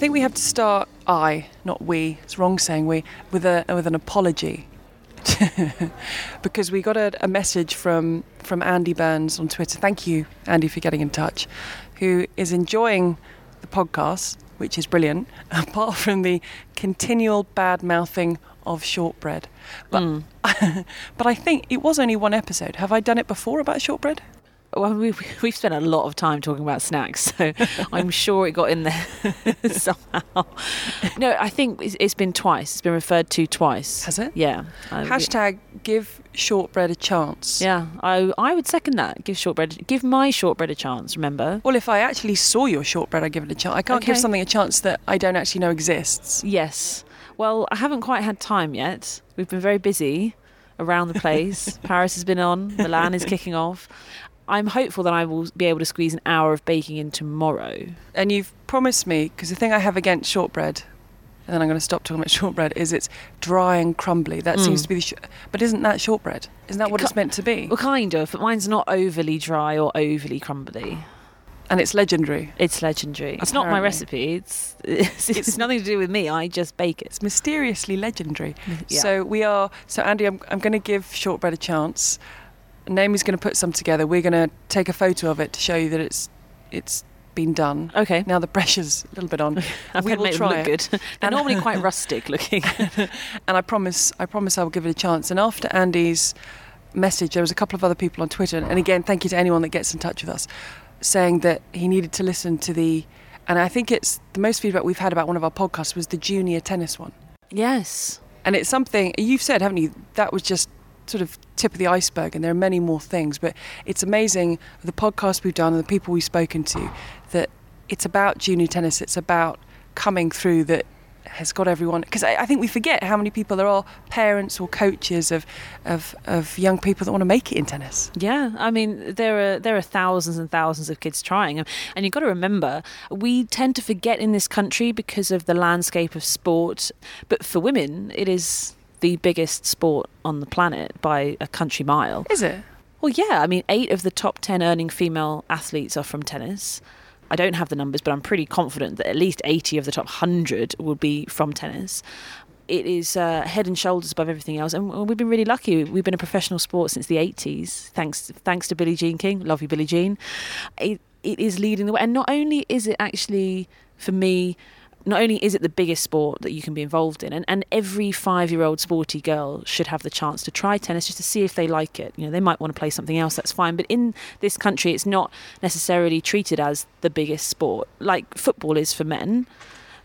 think we have to start. I, not we. It's wrong saying we. With a with an apology, because we got a, a message from from Andy Burns on Twitter. Thank you, Andy, for getting in touch. Who is enjoying the podcast, which is brilliant. Apart from the continual bad mouthing of shortbread, but Mm. but I think it was only one episode. Have I done it before about shortbread? Well, we've, we've spent a lot of time talking about snacks, so I'm sure it got in there somehow. No, I think it's, it's been twice. It's been referred to twice. Has it? Yeah. Uh, Hashtag give shortbread a chance. Yeah, I I would second that. Give shortbread, give my shortbread a chance. Remember? Well, if I actually saw your shortbread, I'd give it a chance. I can't give something a chance that I don't actually know exists. Yes. Well, I haven't quite had time yet. We've been very busy around the place. Paris has been on. Milan is kicking off. I'm hopeful that I will be able to squeeze an hour of baking in tomorrow. And you've promised me, because the thing I have against shortbread, and then I'm going to stop talking about shortbread, is it's dry and crumbly. That seems Mm. to be the. Sh- but isn't that shortbread? Isn't that what It it's meant to be? Well, kind of, but mine's not overly dry or overly crumbly. And it's legendary. It's legendary. It's not my recipe. It's, it's it's nothing to do with me. I just bake it. It's mysteriously legendary. Yeah. So we are. So Andy, I'm, I'm going to give shortbread a chance. Naomi's going to put some together. We're going to take a photo of it to show you that it's it's been done. Okay. Now the pressure's a little bit on. I've we will try it. good. They're And- normally quite rustic looking. and I promise, I promise, I will give it a chance. And after Andy's message, there was a couple of other people on Twitter, and again, thank you to anyone that gets in touch with us, saying that he needed to listen to the. And I think it's the most feedback we've had about one of our podcasts was the junior tennis one, yes. and it's something you've said, haven't you? That was just sort of tip of the iceberg, and there are many more things. But it's amazing the podcast we've done and the people we've spoken to that it's about junior tennis. It's about coming through that has got everyone because I, I think we forget how many people there are parents or coaches of, of of young people that want to make it in tennis Yeah, I mean there are there are thousands and thousands of kids trying, and and you've got to remember we tend to forget in this country because of the landscape of sport. But for women, it is the biggest sport on the planet by a country mile. is it Well, yeah, I mean eight of the top ten earning female athletes are from tennis. I don't have the numbers, but I'm pretty confident that at least 80 of the top 100 will be from tennis. It is uh, head and shoulders above everything else, and we've been really lucky. We've been a professional sport since the 80s, thanks thanks to Billie Jean King. Love you, Billie Jean. It it is leading the way, and not only is it actually for me. Not only is it the biggest sport that you can be involved in, and, and every five year old sporty girl should have the chance to try tennis just to see if they like it. You know, they might want to play something else, that's fine. But in this country, it's not necessarily treated as the biggest sport. Like football is for men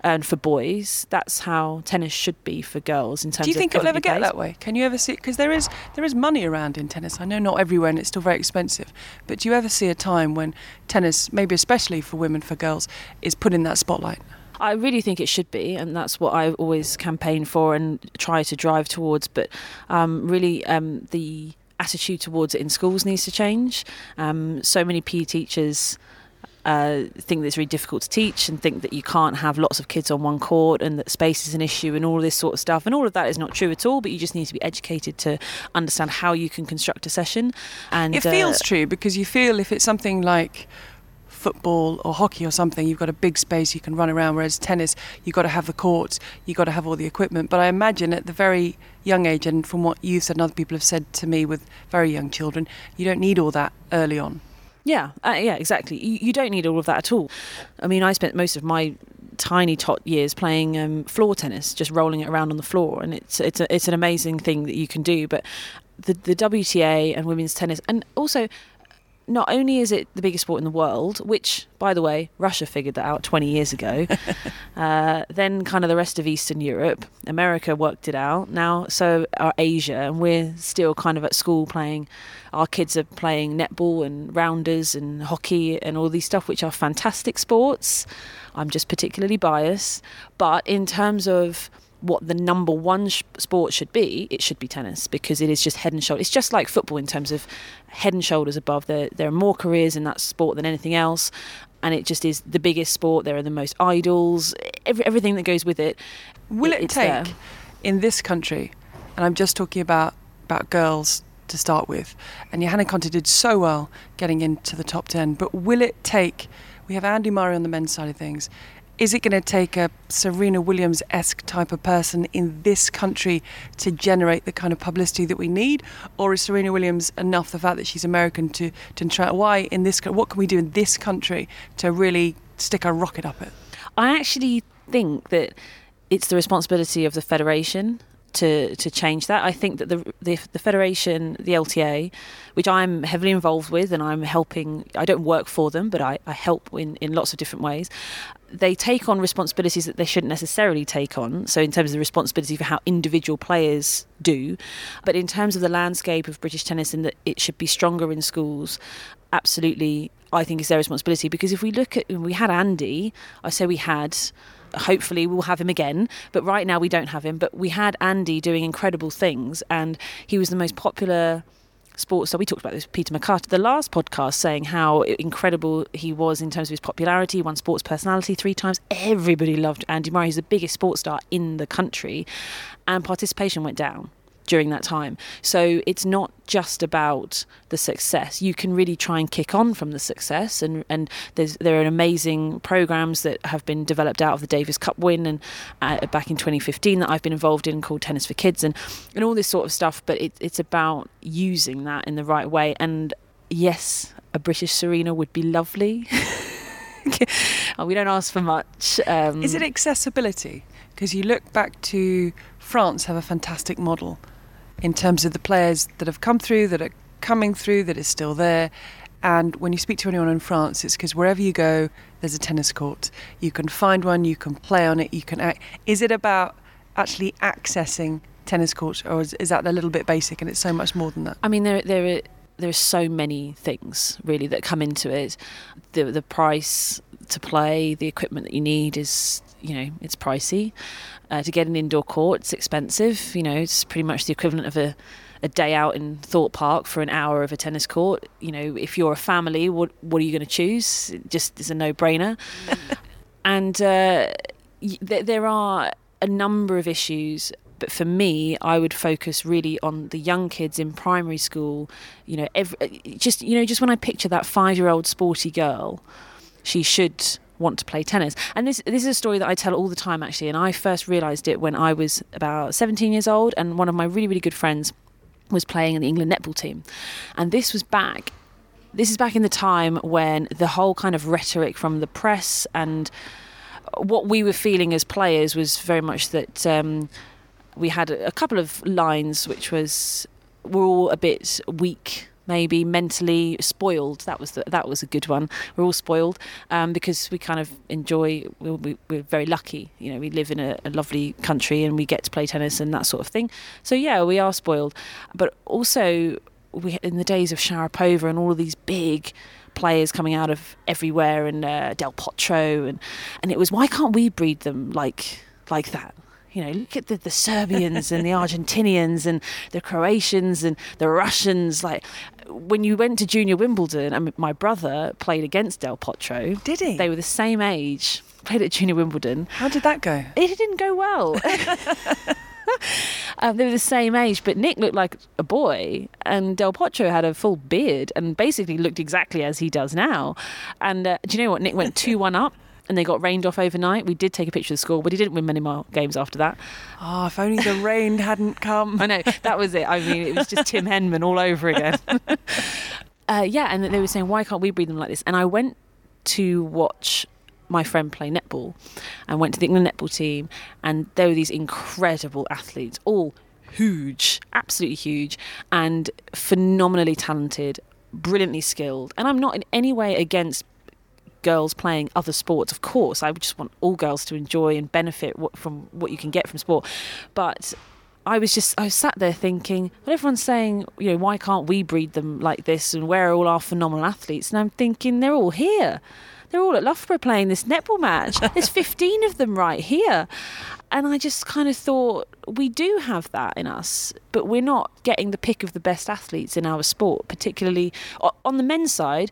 and for boys, that's how tennis should be for girls in terms do you think it'll ever get that way can you ever see because there is there is money around in tennis i know not everywhere and it's still very expensive but do you ever see a time when tennis maybe especially for women for girls is put in that spotlight I really think it should be, and that's what I always campaign for and try to drive towards. But um, really, um, the attitude towards it in schools needs to change. Um, so many PE teachers. Uh, think that it's really difficult to teach and think that you can't have lots of kids on one court and that space is an issue and all this sort of stuff. And all of that is not true at all, but you just need to be educated to understand how you can construct a session. And it feels uh, true because you feel if it's something like football or hockey or something, you've got a big space you can run around. Whereas tennis, you've got to have the courts, you've got to have all the equipment. But I imagine at the very young age, and from what you've said and other people have said to me with very young children, you don't need all that early on. Yeah, uh, yeah, exactly. You, you don't need all of that at all. I mean, I spent most of my tiny tot years playing um, floor tennis, just rolling it around on the floor, and it's it's a, it's an amazing thing that you can do. But the the WTA and women's tennis, and also. Not only is it the biggest sport in the world, which, by the way, Russia figured that out 20 years ago, uh, then kind of the rest of Eastern Europe, America worked it out. Now, so are Asia, and we're still kind of at school playing our kids are playing netball and rounders and hockey and all these stuff, which are fantastic sports. I'm just particularly biased. But in terms of what the number one sh- sport should be, it should be tennis because it is just head and shoulders. It's just like football in terms of head and shoulders above. There, there are more careers in that sport than anything else. And it just is the biggest sport. There are the most idols, every, everything that goes with it. Will It- it take there. in this country, and I'm just talking about about girls to start with, and Johanna Konta did so well getting into the top ten, but will it take? We have Andy Murray on the men's side of things. Is it going to take a Serena Williams esque type of person in this country to generate the kind of publicity that we need? Or is Serena Williams enough the fact that she's American to, to try? Why in this, what can we do in this country to really stick a rocket up it? I actually think that it's the responsibility of the federation to to change that. I think that the, the the, federation, the LTA, which I'm heavily involved with, and I'm helping. I don't work for them, but I, I help in in lots of different ways. They take on responsibilities that they shouldn't necessarily take on. So in terms of the responsibility for how individual players do, but in terms of the landscape of British tennis and that it should be stronger in schools, absolutely. I think is their responsibility because if we look at, we had Andy, I say we had, hopefully we'll have him again. But right now we don't have him. But we had Andy doing incredible things, and he was the most popular sports. So we talked about this, Peter McCarthy, the last podcast, saying how incredible he was in terms of his popularity. Won sports personality three times. Everybody loved Andy Murray. He's the biggest sports star in the country, and participation went down during that time. So it's not just about the success. You can really try and kick on from the success, and and there's there are amazing programs that have been developed out of the Davis Cup win and uh, back in 2015 that I've been involved in called Tennis for Kids and and all this sort of stuff. But it, it's about using that in the right way. And yes, a British Serena would be lovely. we don't ask for much. Um, Is it accessibility? Because you look back to France, have a fantastic model in terms of the players that have come through, that are coming through, that is still there. And when you speak to anyone in France, it's because wherever you go, there's a tennis court. You can find one, you can play on it, you can act. Is it about actually accessing tennis courts, or is, is that a little bit basic and it's so much more than that? I mean, there there are there are so many things really that come into it. The the price to play, the equipment that you need is you know it's pricey. Uh, to get an indoor court, it's expensive. You know, it's pretty much the equivalent of a, a day out in Thorpe Park for an hour of a tennis court. You know, if you're a family, what what are you going to choose? It just is a no brainer. and uh, th- there are a number of issues but for me i would focus really on the young kids in primary school you know every, just you know just when i picture that 5 year old sporty girl she should want to play tennis. And this this is a story that I tell all the time actually. And I first realised it when I was about 17 years old, and one of my really really good friends was playing in the England netball team, and this was back. This is back in the time when the whole kind of rhetoric from the press and what we were feeling as players was very much that um, we had a couple of lines which was we're all a bit weak maybe mentally spoiled. That was the, that was a good one. We're all spoiled um, because we kind of enjoy. We're, we're, very lucky, you know. We live in a, a, lovely country and we get to play tennis and that sort of thing. So yeah, we are spoiled. But also, we in the days of Sharapova and all of these big players coming out of everywhere and uh, Del Potro and and it was why can't we breed them like like that you know, look at the, the Serbians and the Argentinians and the Croatians and the Russians. Like when you went to Junior Wimbledon, I mean, my brother played against Del Potro. Did he? They were the same age. Played at Junior Wimbledon. How did that go? It didn't go well. um, they were the same age, but Nick looked like a boy, and Del Potro had a full beard and basically looked exactly as he does now. And uh, do you know what? Nick went 2 1 up and they got rained off overnight. We did take a picture of the score, but he didn't win many more games after that. Oh, if only the rain hadn't come. I know, that was it. I mean, it was just Tim Henman all over again. uh, yeah, and they were saying, why can't we breed them like this? And I went to watch my friend play netball and went to the England netball team, and there were these incredible athletes, all huge, absolutely huge, and phenomenally talented, brilliantly skilled. And I'm not in any way against girls playing other sports. Of course, I just want all girls to enjoy and benefit from what you can get from sport. But I was just I was sat there thinking, well, everyone's saying, you know, why can't we breed them like this? And where are all our phenomenal athletes? And I'm thinking they're all here. They're all at Loughborough playing this netball match. There's 15 of them right here. And I just kind of thought we do have that in us, but we're not getting the pick of the best athletes in our sport, particularly on the men's side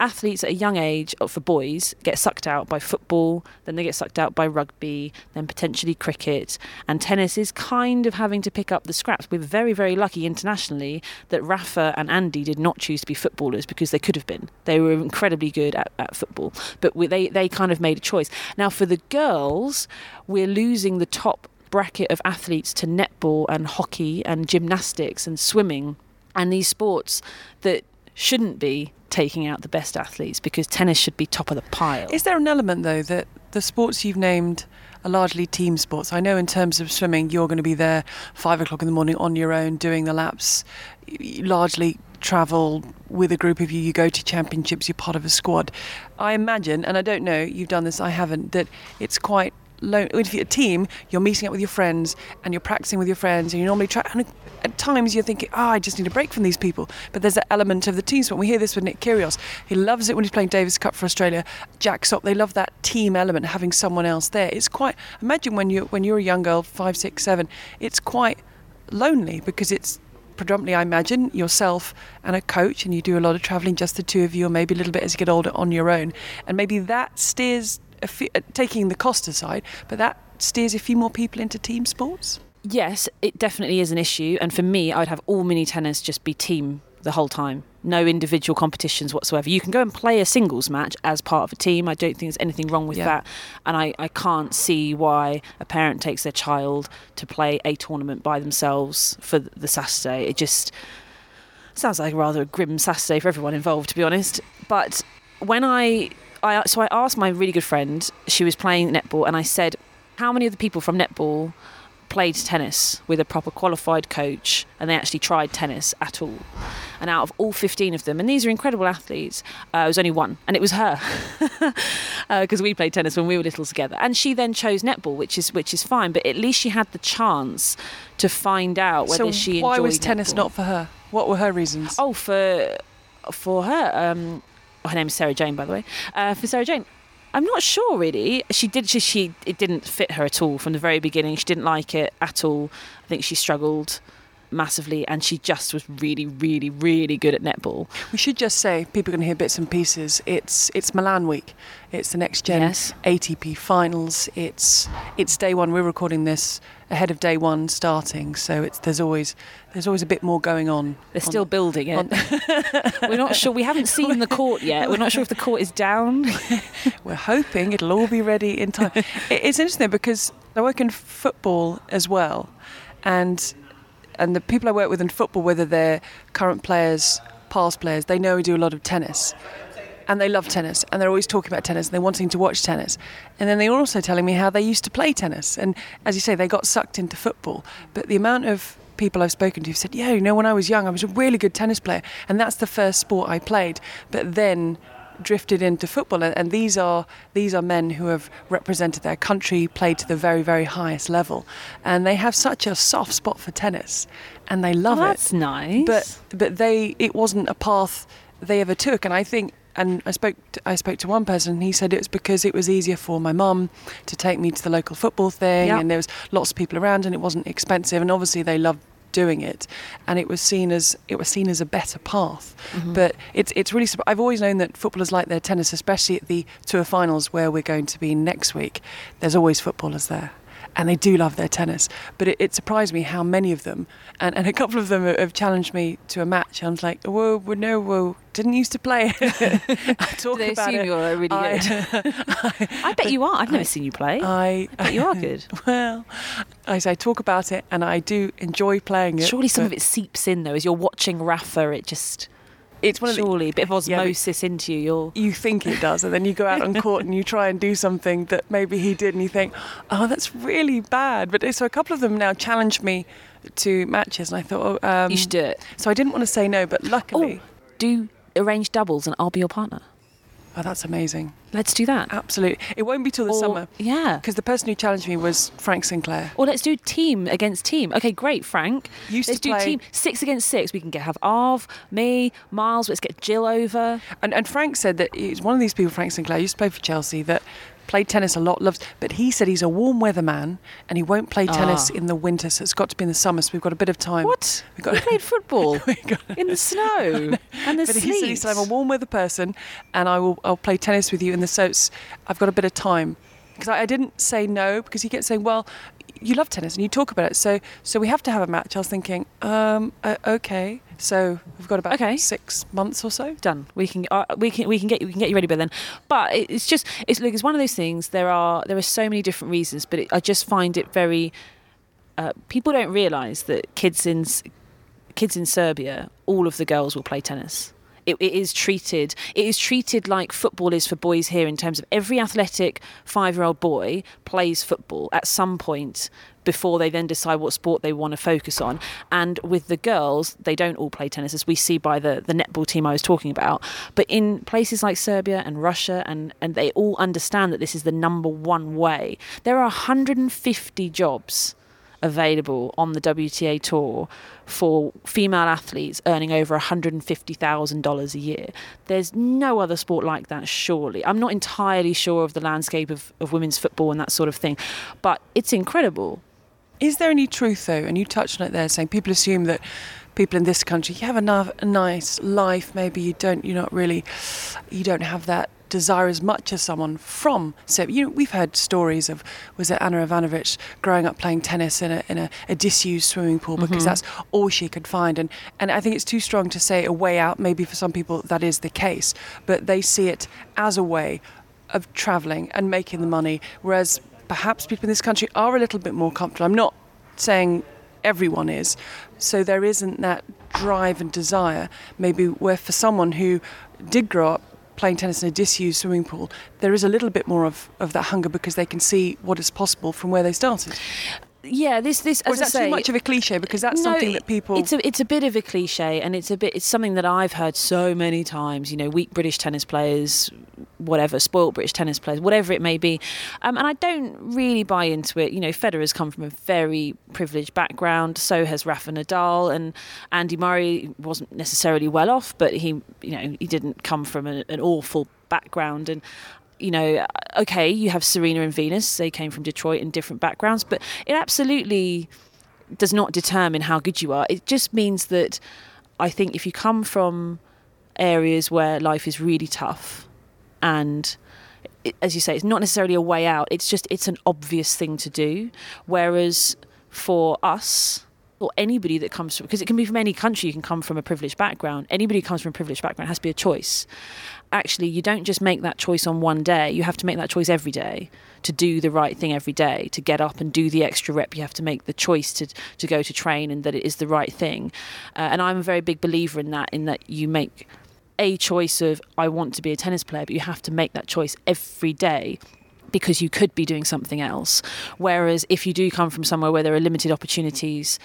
athletes at a young age uh, for boys get sucked out by football, then they get sucked out by rugby, then potentially cricket, and tennis is kind of having to pick up the scraps. We're very, very lucky internationally that Rafa and Andy did not choose to be footballers because they could have been. They were incredibly good at, at football, but we, they, they kind of made a choice. Now, for the girls, we're losing the top bracket of athletes to netball and hockey and gymnastics and swimming and these sports that shouldn't be taking out the best athletes because tennis should be top of the pile. Is there an element though that the sports you've named are largely team sports? I know in terms of swimming, you're going to be there five o'clock in the morning on your own doing the laps. You largely travel with a group of you. You go to championships. You're part of a squad. I imagine, and I don't know, you've done this. I haven't. That it's quite lone, if you're a team, you're meeting up with your friends and you're practicing with your friends, and you normally try. And at times you're thinking, oh, I just need a break from these people. But there's that element of the team sport. We hear this with Nick Kyrgios. He loves it when he's playing Davis Cup for Australia. Jack Sock, they love that team element, having someone else there. It's quite. Imagine when you're when you're a young girl, five, six, seven. It's quite lonely because it's predominantly, I imagine, yourself and a coach, and you do a lot of travelling, just the two of you, or maybe a little bit as you get older on your own. And maybe that steers few, uh, taking the cost aside, but that steers a few more people into team sports? Yes, it definitely is an issue. And for me, I'd have all mini tennis just be team the whole time. No individual competitions whatsoever. You can go and play a singles match as part of a team. I don't think there's anything wrong with yeah. that. And I, I can't see why a parent takes their child to play a tournament by themselves for the Saturday. It just sounds like rather a grim Saturday for everyone involved, to be honest. But when I I so I asked my really good friend. She was playing netball, and I said, "How many of the people from netball played tennis with a proper qualified coach, and they actually tried tennis at all?" And out of all 15 of them, and these are incredible athletes, uh, it was only one, and it was her, because uh, we played tennis when we were little together. And she then chose netball, which is which is fine, but at least she had the chance to find out whether so she. why was netball. tennis not for her? What were her reasons? Oh, for for her. Um, her name is Sarah Jane, by the way. Uh, for Sarah Jane, I'm not sure really. She did. She, she it didn't fit her at all from the very beginning. She didn't like it at all. I think she struggled massively and she just was really really really good at netball we should just say people are going to hear bits and pieces it's it's milan week it's the next gen yes. atp finals it's it's day one we're recording this ahead of day one starting. So it's there's always there's always a bit more going on. They're on, still building it. We're not sure. We haven't seen the court yet. We're not sure if the court is down. We're hoping it'll all be ready in time. It's interesting because I work in football as well, and and the people I work with in football, whether they're current players, past players, they know we do a lot of tennis and they love tennis and they're always talking about tennis and they're wanting to watch tennis. And then they're also telling me how they used to play tennis. And as you say, they got sucked into football. But the amount of people I've spoken to have said, yeah, you know, when I was young, I was a really good tennis player. And that's the first sport I played. But then drifted into football and these are these are men who have represented their country played to the very very highest level and they have such a soft spot for tennis and they love oh, that's it that's nice but but they it wasn't a path they ever took and i think and I spoke to, I spoke to one person and he said it was because it was easier for my mum to take me to the local football thing yep. and there was lots of people around and it wasn't expensive and obviously they loved doing it and it was seen as it was seen as a better path mm-hmm. but it's it's really I've always known that footballers like their tennis especially at the tour finals where we're going to be next week there's always footballers there and they do love their tennis. But it, it surprised me how many of them, and, and a couple of them have challenged me to a match. I was like, whoa, whoa no, whoa, didn't used to play. I talk they about assume it. you're really I, good. I, I, bet you are. I've never I, seen you play. I, I bet you are good. Well, I say talk about it, and I do enjoy playing it. Surely some of it seeps in though. As you're watching Rafa, it just it's one surely of the, a bit of osmosis yeah, into you. You're... You think it does, and then you go out on court and you try and do something that maybe he did, and you think, oh, that's really bad. But so a couple of them now challenged me to matches, and I thought, oh, um, you should do it. So I didn't want to say no, but luckily, oh, do arrange doubles, and I'll be your partner. Oh, that's amazing. Let's do that. Absolutely. It won't be till the Or- summer Yeah. because the person who challenged me was Frank Sinclair. Or let's do team against team. Okay, great, Frank. Used let's to do play- team six against six. We can get have Arv, me, Miles. Let's get Jill over. And, and Frank said that he's one of these people, Frank Sinclair, used to play for Chelsea, that played tennis a lot, loves, but he said he's a warm weather man and he won't play tennis Ah. in the winter, so it's got to be in the summer, so we've got a bit of time. What? We've got we played football in the snow and the but sleet. he said he said I'm a warm weather person, and I will I'll play tennis with you in the so it's, I've got a bit of time because I, I didn't say no because he kept saying well you love tennis and you talk about it so so we have to have a match. I was thinking um uh, okay so we've got about Okay. six months or so. done. We can uh, we can we can get we can get you ready by then. But it's just it's look it's one of those things. There are there are so many different reasons, but it, I just find it very. Uh, people don't realise that kids in kids in Serbia, all of the girls will play tennis. It, it is treated it is treated like football is for boys here in terms of every athletic five year old boy plays football at some point before they then decide what sport they want to focus on. And with the girls, they don't all play tennis, as we see by the, the netball team I was talking about. But in places like Serbia and Russia, and, and they all understand that this is the number one way. There are 150 jobs available on the WTA tour for female athletes earning over $150,000 a year. There's no other sport like that, surely. I'm not entirely sure of the landscape of, of women's football and that sort of thing, but it's incredible. Is there any truth though? And you touched on it there, saying people assume that people in this country you have enough a nice life. Maybe you don't. You're not really. You don't have that desire as much as someone from. So you know, we've heard stories of was it Ana Ivanovic growing up playing tennis in a in a, a disused swimming pool because mm-hmm. that's all she could find. And and I think it's too strong to say a way out. Maybe for some people that is the case, but they see it as a way of travelling and making the money, whereas perhaps people in this country are a little bit more comfortable. I'm not saying everyone is, so there isn't that drive and desire. Maybe where for someone who did grow up playing tennis in a disused swimming pool, there is a little bit more of, of that hunger because they can see what is possible from where they started. Yeah, this this Or as is I that say, too much of a cliche? Because that's No, something that people. It's a it's a bit of a cliche, and it's a bit it's something that I've heard so many times. You know, weak British tennis players, whatever, spoiled British tennis players, whatever it may be, um, and I don't really buy into it. You know, Federer's come from a very privileged background. So has Rafa Nadal, and Andy Murray wasn't necessarily well off, but he you know he didn't come from a, an awful background and you know, okay, you have Serena and Venus. They came from Detroit in different backgrounds, but it absolutely does not determine how good you are. It just means that I think if you come from areas where life is really tough and as you say, it's not necessarily a way out. It's just it's an obvious thing to do. Whereas for us or anybody that comes from, because it can be from any country, you can come from a privileged background. Anybody who comes from a privileged background has to be a choice. Actually, you don't just make that choice on one day. You have to make that choice every day to do the right thing every day, to get up and do the extra rep. You have to make the choice to to go to train and that it is the right thing. Uh, and I'm a very big believer in that. In that you make a choice of I want to be a tennis player, but you have to make that choice every day because you could be doing something else. Whereas if you do come from somewhere where there are limited opportunities,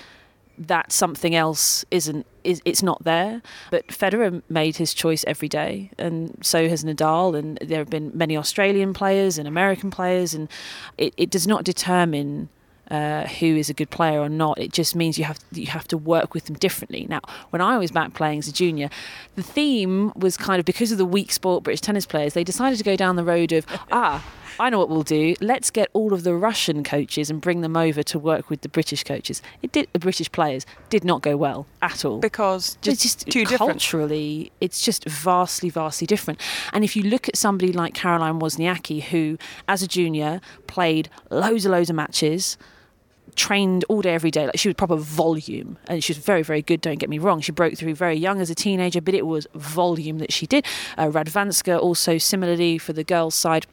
that something else isn't is it's not there. But Federer made his choice every day, and so has Nadal, and there have been many Australian players and American players, and it, it does not determine uh, who is a good player or not. It just means you have you have to work with them differently. Now, when I was back playing as a junior, the theme was kind of because of the weak sport British tennis players, they decided to go down the road of ah. I know what we'll do. Let's get all of the Russian coaches and bring them over to work with the British coaches. It did. The British players did not go well at all because just, just too different. culturally it's just vastly vastly different and if you look at somebody like caroline wozniacki who as a junior played loads and loads of matches trained all day every day like she was proper volume and she was very very good don't get me wrong she broke through very young as a teenager but it was volume that she did uh, radwanska also similarly for the girls side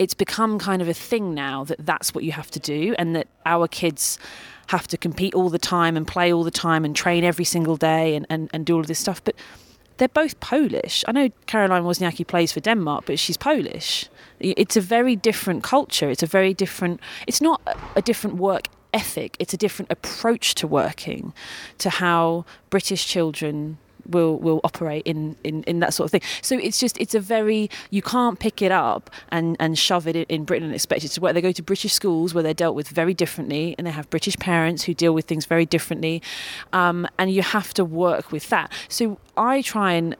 it's become kind of a thing now that that's what you have to do and that our kids have to compete all the time and play all the time and train every single day and, and, and do all of this stuff but they're both Polish. I know Caroline Wozniacki plays for Denmark, but she's Polish. It's a very different culture. It's a very different. It's not a- a different work ethic. It's a different approach to working, to how British children will will operate in, in in that sort of thing. So it's just it's a very you can't pick it up and and shove it in, in Britain and expect it to work. They go to British schools where they're dealt with very differently, and they have British parents who deal with things very differently, um, and you have to work with that. So I try and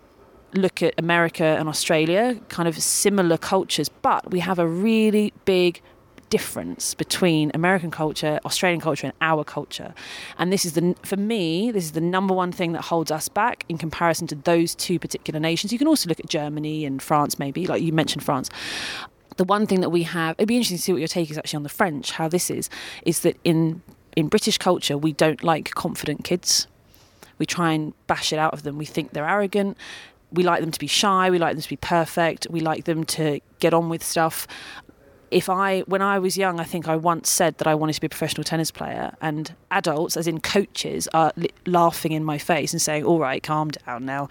look at America and Australia, kind of similar cultures, but we have a really big difference between American culture, Australian culture, and our culture. And this is the, for me, this is the number one thing that holds us back in comparison to those two particular nations. You can also look at Germany and France, maybe, like you mentioned France. The one thing that we have, it'd be interesting to see what your take is actually on the French, how this is, is that in in British culture, we don't like confident kids. We try and bash it out of them. We think they're arrogant we like them to be shy we like them to be perfect we like them to get on with stuff if I, when I was young, I think I once said that I wanted to be a professional tennis player, and adults, as in coaches, are li- laughing in my face and saying, "All right, calm down now.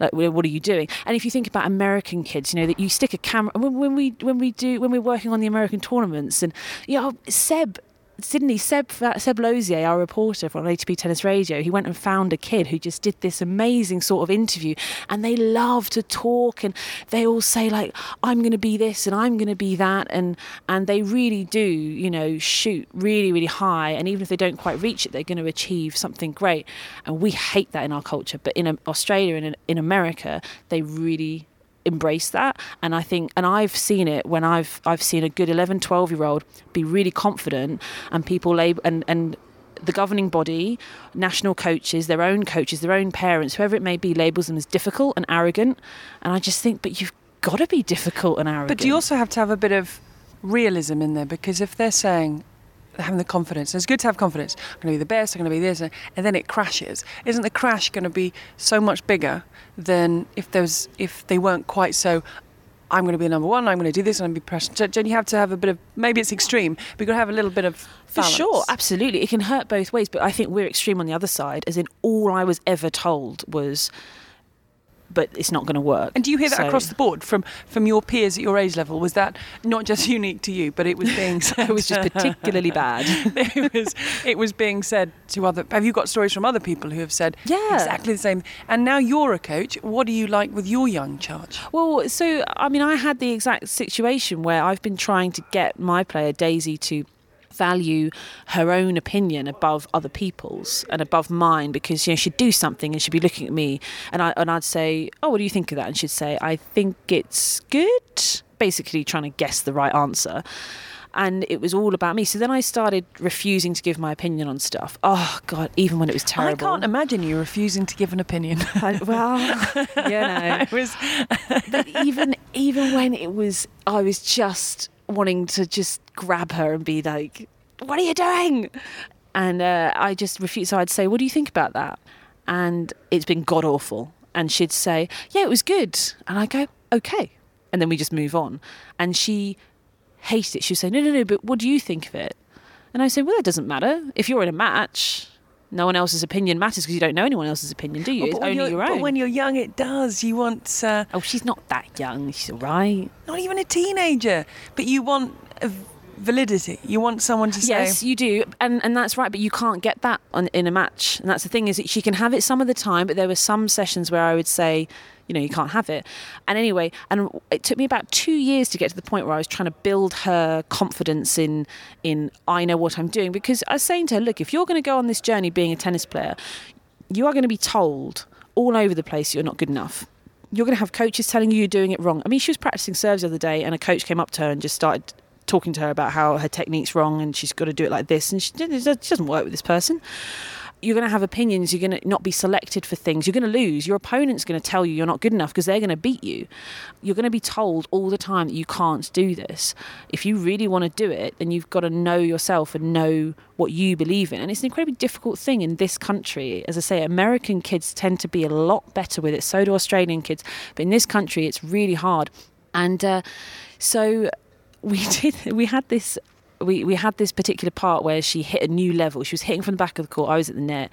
Like, what are you doing?" And if you think about American kids, you know that you stick a camera when, when we when we do when we're working on the American tournaments, and you know Seb Sydney, Seb, Seb Lozier, our reporter from ATP Tennis Radio, he went and found a kid who just did this amazing sort of interview. And they love to talk and they all say, like, I'm going to be this and I'm going to be that. And, and they really do, you know, shoot really, really high. And even if they don't quite reach it, they're going to achieve something great. And we hate that in our culture. But in Australia and in, America, they really embrace that. And i think and i've seen it when i've i've seen a good 11 12 year old be really confident and people label and and the governing body national coaches their own coaches their own parents whoever it may be labels them as difficult and arrogant. And i just think but you've got to be difficult and arrogant but you also have to have a bit of realism in there? Because if they're saying having the confidence. It's good to have confidence. I'm going to be the best. I'm going to be this, and then it crashes. Isn't the crash going to be so much bigger than if there's if they weren't quite so? I'm going to be number one. I'm going to do this, and I'm going to be pressured. Don't you have to have a bit of maybe it's extreme, but you've got to have a little bit of for sure, absolutely. It can hurt both ways, but I think we're extreme on the other side. As in, all I was ever told was but it's not going to work. And do you hear that so, across the board from from your peers at your age level? Was that not just unique to you, but it was being said? it was just particularly bad. it was it was being said to other. Have you got stories from other people who have said yeah. exactly the same? And now you're a coach. What do you like with your young charge? Well, so I mean, I had the exact situation where I've been trying to get my player Daisy to value her own opinion above other people's and above mine because you know she'd do something and she'd be looking at me and I and I'd say, "Oh, what do you think of that?" and she'd say, "I think it's good." Basically, trying to guess the right answer and it was all about me. So then I started refusing to give my opinion on stuff. Oh God, even when it was terrible. I can't imagine you refusing to give an opinion. I, well, you know, it was. but even even when it was, I was just wanting to just grab her and be like, "What are you doing?" And uh, I just refused. So I'd say, "What do you think about that?" And it's been god awful. And she'd say, "Yeah, it was good." And I go, "Okay," and then we just move on. And she hated it. She'd say, "No, no, no, but what do you think of it?" And I say, "Well, it doesn't matter. If you're in a match, no one else's opinion matters because you don't know anyone else's opinion, do you? it's only your own. But when you're young, it does. You want. Uh, oh, she's not that young. She's all right. Not even a teenager. But you want validity. You want someone to say. Yes, you do, and and that's right. But you can't get that on, in a match. And that's the thing is that she can have it some of the time, but there were some sessions where I would say, you know, you can't have it. And anyway, and it took me about two years to get to the point where I was trying to build her confidence in in I know what I'm doing because I was saying to her, look, if you're going to go on this journey being a tennis player, you are going to be told all over the place you're not good enough you're going to have coaches telling you you're doing it wrong. I mean, she was practicing serves the other day, and a coach came up to her and just started talking to her about how her technique's wrong and she's got to do it like this, and she, it doesn't work with this person. You're going to have opinions. You're going to not be selected for things. You're going to lose. Your opponent's going to tell you you're not good enough because they're going to beat you. You're going to be told all the time that you can't do this. If you really want to do it, then you've got to know yourself and know what you believe in. And it's an incredibly difficult thing in this country. As I say, American kids tend to be a lot better with it. So do Australian kids. But in this country, it's really hard. And uh, so we did. We had this. We, we had this particular part where she hit a new level. She was hitting from the back of the court. I was at the net,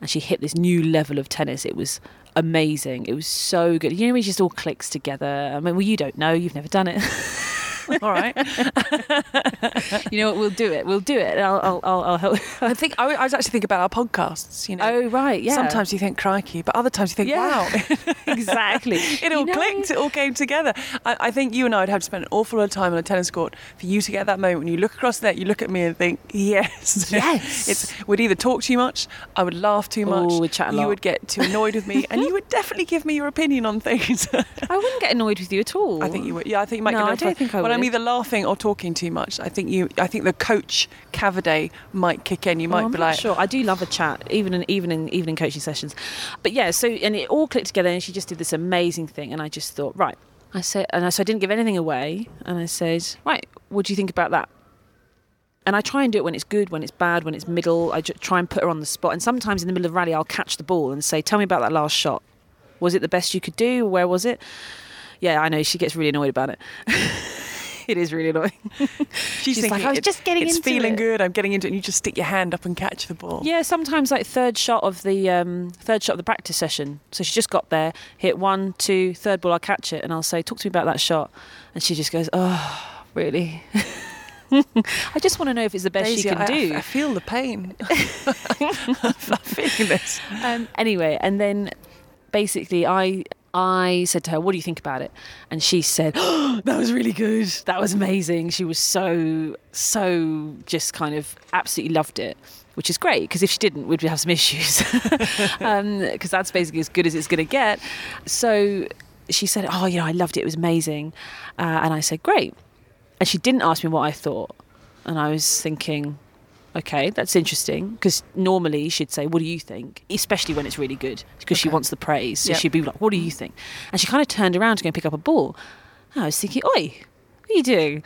and she hit this new level of tennis. It was amazing. It was so good. You know, it just all clicks together. I mean, well, you don't know. You've never done it. All right. you know what? We'll do it. We'll do it. I'll, I'll, I'll, I'll help. I think I, I was actually thinking about our podcasts. You know, Oh right, yeah. sometimes you think crikey, but other times you think, Yeah. wow, exactly. it all You know- clicked. It all came together. I, I think you and I would have to spend an awful lot of time on a tennis court for you to get that moment when you look across there, you look at me and think, yes, Yes. it's would either talk too much, I would laugh too much, Oh, we'd chat a lot. you would get too annoyed with me, and you would definitely give me your opinion on things. I wouldn't get annoyed with you at all. I think you would. Yeah, I think you might No, get I don't think I When I'm either laughing or talking too much, I think you. I think the coach Cavaday might kick in. You Oh, might I'm be like, sure. I do love a chat, even in even in evening coaching sessions. But yeah, so and it all clicked together, and she just did this amazing thing, and I just thought, right. I said, and I, so I didn't give anything away, and I said, right, what do you think about that? And I try and do it when it's good, when it's bad, when it's middle. I try and put her on the spot, and sometimes in the middle of the rally, I'll catch the ball and say, "Tell me about that last shot. Was it the best you could do? Where was it?" Yeah, I know she gets really annoyed about it. it is really annoying. she's, She's like, "I was "It- just getting into it. It's feeling it." good. I'm getting into it, and you just stick your hand up and catch the ball. Yeah, sometimes like third shot of the um, third shot of the practice session. So she just got there, hit one, two, third ball. I'll catch it, and I'll say, "Talk to me about that shot," and she just goes, "Oh, really?" I just want to know if it's the best Daisy, she can I, do. I feel the pain. I'm feeling this. um, anyway, and then basically I I said to her, "What do you think about it?" And she said, oh, "That was really good. That was amazing." She was so so just kind of absolutely loved it. Which is great because if she didn't, we'd have some issues. Because that's basically as good as it's going to get. So she said, "Oh, you know, I loved it. It was amazing." Uh, and I said, "Great." And she didn't ask me what I thought, and I was thinking, okay, that's interesting because normally she'd say, "What do you think?" Especially when it's really good because she wants the praise. So Yep. she'd be like, "What do you think?" And she kind of turned around to go and pick up a ball. And I was thinking, "Oi, what are you doing?"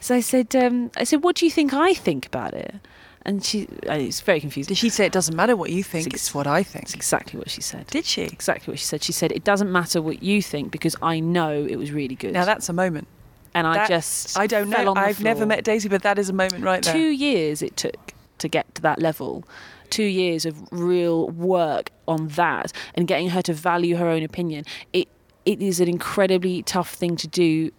So I said, um, "I said, what do you think I think about it?" And she, and it's very confusing. Did she say it doesn't matter what you think? It's- It's what I think. It's exactly what she said. Did she? Exactly what she said. She said, "It doesn't matter what you think because I know it was really good." Now that's a moment. And I just I don't know. I've never met Daisy, but that is a moment right there. two years it took to get to that level two years of real work on that and getting her to value her own opinion it it is an incredibly tough thing to do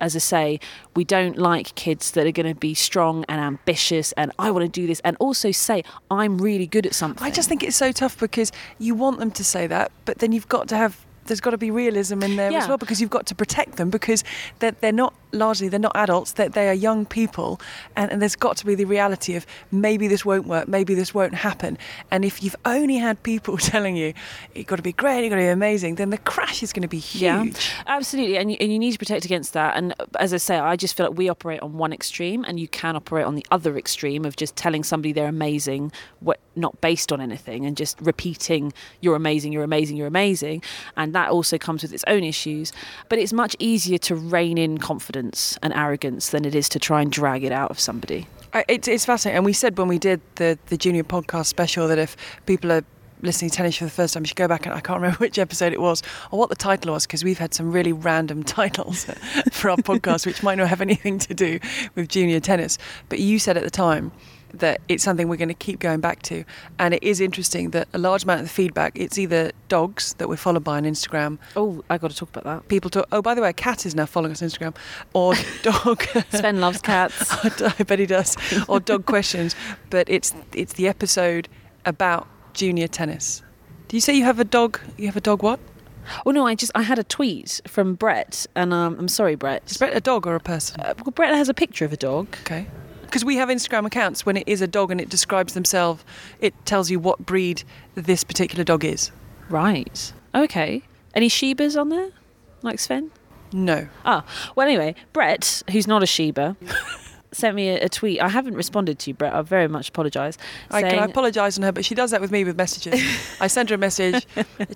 as I say, we don't like kids that are going to be strong and ambitious and I want to do this and also say, I'm really good at something. I just think it's so tough because you want them to say that, but then you've got to have there's got to be realism in there as well because you've got to protect them because they're, they're not largely they're not adults that they are young people and, and there's got to be the reality of maybe this won't work maybe this won't happen. And if you've only had people telling you you've got to be great you've got to be amazing then the crash is going to be huge. Yeah, absolutely, and you, and you need to protect against that. And uh, as I say, I just feel like we operate on one extreme, and you can operate on the other extreme of just telling somebody they're amazing, what not based on anything, and just repeating "you're amazing, you're amazing, you're amazing," and that also comes with its own issues. But it's much easier to rein in confidence and arrogance than it is to try and drag it out of somebody. It's, it's fascinating. And we said when we did the, the junior podcast special that if people are listening to tennis for the first time, you should go back and I can't remember which episode it was or what the title was because we've had some really random titles for our podcast, which might not have anything to do with junior tennis. But you said at the time that it's something we're going to keep going back to. And it is interesting that a large amount of the feedback, it's either dogs that we're followed by on Instagram. Oh, I got to talk about that. People talk, oh, by the way, a cat is now following us on Instagram, or dog. Sven loves cats. I bet he does. Or dog questions, but it's it's the episode about junior tennis. Do you say you have a dog? You have a dog? What? Oh no, I just I had a tweet from Brett, and um, I'm sorry, Brett. Is Brett a dog or a person? Uh, well, Brett has a picture of a dog. Okay. Because we have Instagram accounts when it is a dog and it describes themselves, it tells you what breed this particular dog is. Right. Okay. Any Shibas on there? Like Sven? No. Ah, well, anyway, Brett, who's not a Shiba, sent me a, a tweet. I haven't responded to you, Brett. I very much apologise. I, can I apologise on her, but she does that with me with messages. I send her a message,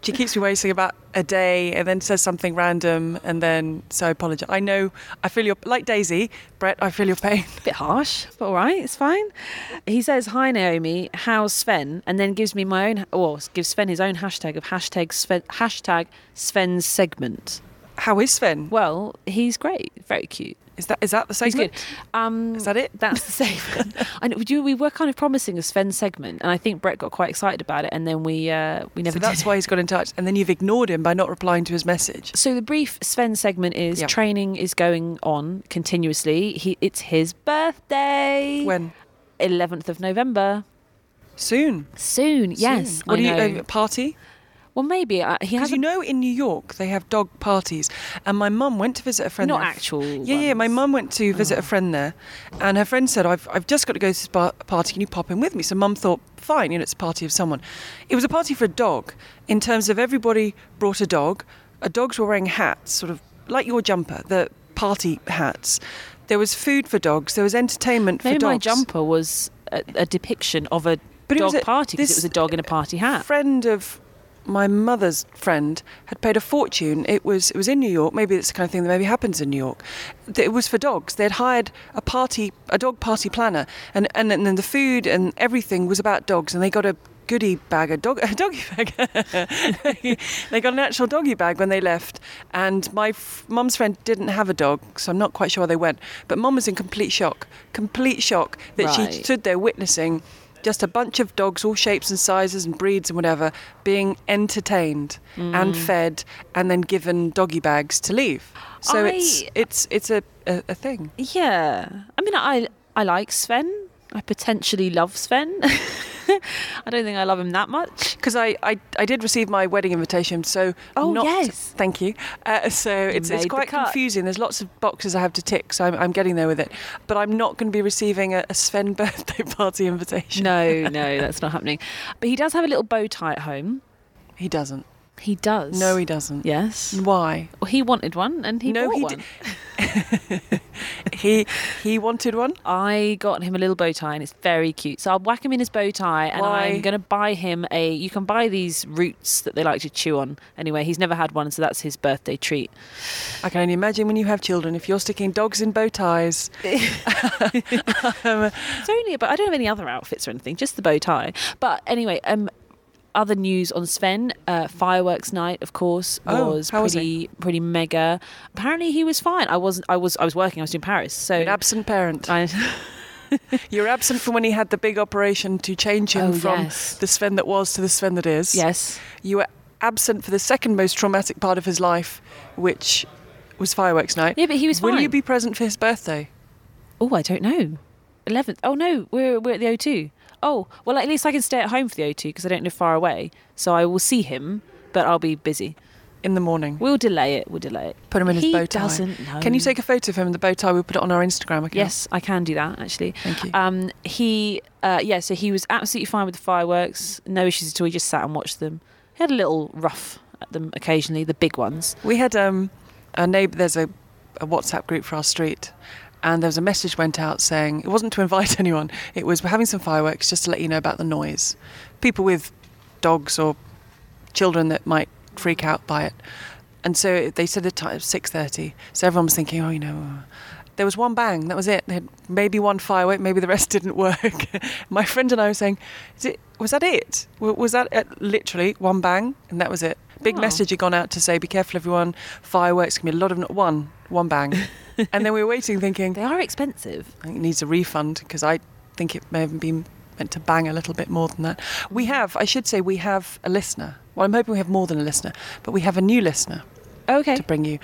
she keeps me waiting about a day, and then says something random, and then so I apologise. I know, I feel your like Daisy, Brett. I feel your pain. A bit harsh, but all right, it's fine. He says, "Hi Naomi, how's Sven?" and then gives me my own, or gives Sven his own hashtag of hashtag Sven, hashtag Sven's segment. How is Sven? Well, he's great, very cute. Is that is that the He's segment? good. Um, Is that it? That's the segment. I know, we, we were kind of promising a Sven segment, and I think Brett got quite excited about it, and then we uh, we never So that's why he's got in touch, and then you've ignored him by not replying to his message. So the brief Sven segment is Yep. training is going on continuously. He it's his birthday. When 11th of November. soon? Soon, yes. What I do you know. uh, party? Well, maybe uh, he Because has you know, in New York they have dog parties, and my mum went to visit a friend. not there. actual. Yeah, yeah. My mum went to visit a friend there, and her friend said, "I've I've just got to go to this bar- party. Can you pop in with me?" So mum thought, "Fine, you know, it's a party of someone." It was a party for a dog, in terms of everybody brought a dog. Uh, dogs were wearing hats, sort of like your jumper, the party hats. There was food for dogs. There was entertainment for dogs. my jumper was a, a depiction of a But it dog was a- party because it was a dog in a party hat. friend of my mother's friend had paid a fortune. It was it was in New York. Maybe it's the kind of thing that maybe happens in New York. It was for dogs. They'd hired a party, a dog party planner, and and, and then the food and everything was about dogs. And they got a goodie bag, a dog, a doggy bag. they got an actual doggy bag when they left. And my f- mum's friend didn't have a dog, so I'm not quite sure where they went. But mum was in complete shock, complete shock that she stood there witnessing just a bunch of dogs, all shapes and sizes and breeds and whatever, being entertained Mm. and fed and then given doggy bags to leave. So it's it's it's a, a, a thing. Yeah. I mean, I I like Sven. I potentially love Sven. I don't think I love him that much. Because I, I, I did receive my wedding invitation, so Oh, not, yes. thank you. Uh, so it's, it's quite confusing. There's lots of boxes I have to tick, so I'm, I'm getting there with it. But I'm not going to be receiving a, a Sven birthday party invitation. No, no, that's not happening. But he does have a little bow tie at home. he doesn't. He does. No, he doesn't. Yes. Why? Well, he wanted one, and he No, bought he one. He he wanted one. I got him a little bow tie, and it's very cute. So I'll whack him in his bow tie, and Why? I'm going to buy him a. You can buy these roots that they like to chew on. Anyway, he's never had one, so that's his birthday treat. I can only imagine when you have children, if you're sticking dogs in bow ties. It's only, but I don't have any other outfits or anything, just the bow tie. But anyway, um, other news on Sven, uh, fireworks night, of course, Oh, was how was pretty pretty mega. Apparently, he was fine. I wasn't. I was. I was working. I was in Paris, so An absent parent. I, You're absent from when he had the big operation to change him Oh, from yes. the Sven that was to the Sven that is. yes. You were absent for the second most traumatic part of his life, which was fireworks night. Yeah, but he was fine. Will fine. you be present for his birthday? Oh, I don't know. Eleventh. Oh no, we're we're at the O2. Oh well, at least I can stay at home for the O2 because I don't live far away, so I will see him, but I'll be busy. In the morning. We'll delay it. We'll delay it. Put him in his he bow tie. doesn't know. Can you take a photo of him in the bow tie? We'll put it on our Instagram account. Yes, I can do that actually. Thank you. Um, he, uh, yeah, so he was absolutely fine with the fireworks, no issues at all. He just sat and watched them. He had a little rough at them occasionally, the big ones. We had um, a neighbour. There's a, a WhatsApp group for our street, and there was a message went out saying it wasn't to invite anyone. It was we're having some fireworks just to let you know about the noise. People with dogs or children that might freak out by it. And so they said the time six thirty. So everyone was thinking, oh, you know. uh, There was one bang. That was it. They had maybe one firework. Maybe the rest didn't work. My friend and I were saying, Is it, "Was that it? Was that it? literally one bang?" And that was it. Big Oh. message had gone out to say, "Be careful, everyone. Fireworks can be a lot of not one, one bang." and then we were waiting, thinking, They are expensive. I think it needs a refund because I think it may have been meant to bang a little bit more than that. We have, I should say, we have a listener. Well, I'm hoping we have more than a listener, but we have a new listener Okay. to bring you.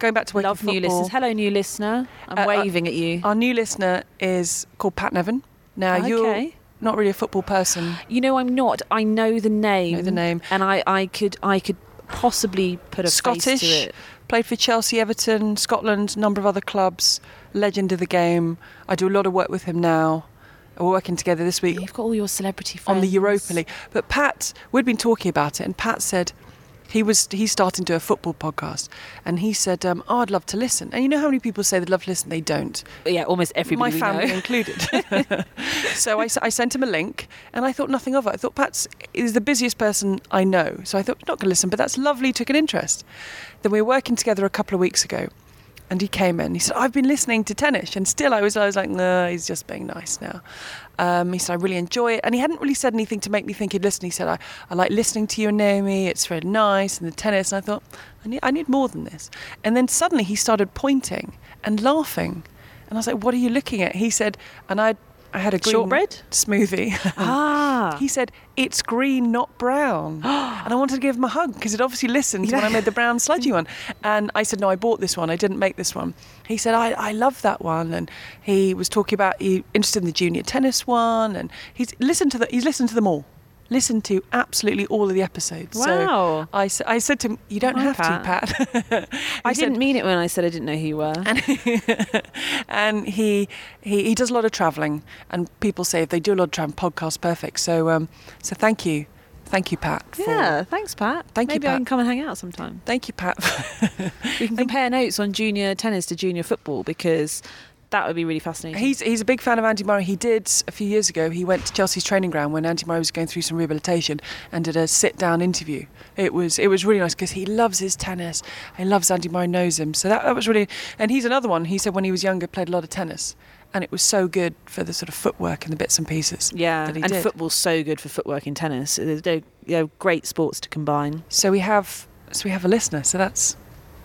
Going back to working Love new listeners. Hello, new listener. I'm Uh, uh, waving at you. Our new listener is called Pat Nevin. Now you're not really a football person. You know, I'm not. I know the name. Know the name. and I, I could, I could possibly put a face Scottish, to it. Played for Chelsea, Everton, Scotland, a number of other clubs. Legend of the game. I do a lot of work with him now. We're working together this week You've got all your celebrity friends on the Europa League. But Pat, we'd been talking about it, and Pat said he was he's starting to do a football podcast, and he said, um, "Oh, I'd love to listen." And you know how many people say they'd love to listen, they don't. Yeah, almost everybody. My family know. included. so I sent him a link, and I thought nothing of it. I thought Pat's is the busiest person I know, so I thought not going to listen, but that's lovely. Took an interest. Then we were working together a couple of weeks ago, and he came in. He said, "I've been listening to tennis," and still I was I was like, "No, he's just being nice now." Um, he said, I really enjoy it. And he hadn't really said anything to make me think he'd listen. He said, I, I like listening to you and Naomi. It's very nice. And the tennis. And I thought, I need, I need more than this. And then suddenly he started pointing and laughing. And I was like, what are you looking at? He said, and I I had a green Shortbread? smoothie. Ah. he said, it's green, not brown. and I wanted to give him a hug because it obviously listened when I made the brown sludgy one. And I said, no, I bought this one. I didn't make this one. He said, I, I love that one. And he was talking about, he interested in the junior tennis one. And he's listened to the, he's listened to them all. Listened to absolutely all of the episodes. Wow. So "I said to him, you don't have to, Pat. I didn't mean it when I said I didn't know who you were. and and he, he he does a lot of traveling and people say if they do a lot of traveling podcast perfect so um so thank you thank you pat yeah, thanks, Pat. Thank you, Maybe I can come and hang out sometime. thank you pat. We can compare notes on junior tennis to junior football because that would be really fascinating. he's he's a big fan of andy murray. He did a few years ago he went to chelsea's training ground when andy murray was going through some rehabilitation and did a sit down interview. It was it was really nice because he loves his tennis. He loves andy murray knows him. So that, that was really and he's another one. He said when he was younger played a lot of tennis and it was so good for the sort of footwork and the bits and pieces yeah, that he and did. football's so good for footwork in tennis. They're, great sports to combine. So we have so we have a listener. So that's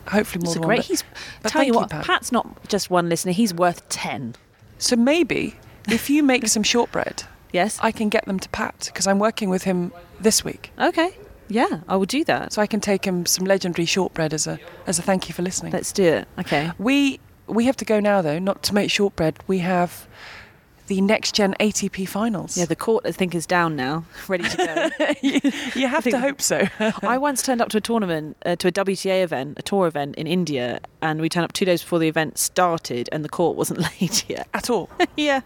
hopefully more than great. one. but- He's but tell you, what, Pat. Pat's not just one listener. He's worth ten. So maybe if you make some shortbread, Yes. I can get them to Pat because I'm working with him this week. okay. Yeah, I will do that. So I can take him some legendary shortbread as a as a thank you for listening. Let's do it. Okay. we we have to go now though, not to make shortbread. We have the next gen ATP finals. Yeah, the court I think is down now, ready to go. you, you have to hope so. I once turned up to a tournament, uh, to a WTA event, a tour event in India, and we turned up two days before the event started, and the court wasn't laid yet. At all. yeah.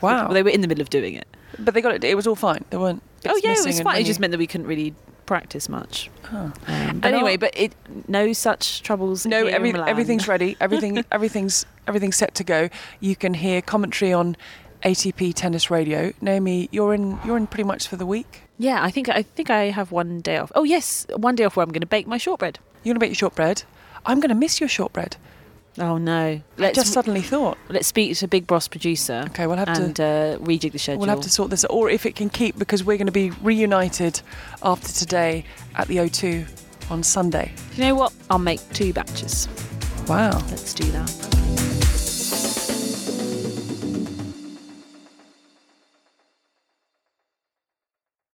Wow. Well, they were in the middle of doing it. but they got it. It was all fine. There weren't. oh yeah, it was fine. It just meant that we couldn't really practice much. Oh. Um, but anyway, but it no such troubles. No, every, everything's ready. Everything, everything's, everything's set to go. You can hear commentary on ATP Tennis Radio. Naomi, you're in. You're in pretty much for the week. Yeah, I think I think I have one day off. Oh yes, one day off where I'm going to bake my shortbread. You're gonna bake your shortbread. I'm gonna miss your shortbread. Oh no! I Let's just suddenly thought. let's speak to Big Boss producer. Okay, we'll have and to. uh, rejig the schedule. We'll have to sort this, out. or if it can keep, because we're going to be reunited after today at the O2 on Sunday. You know what? I'll make two batches. Wow. Let's do that.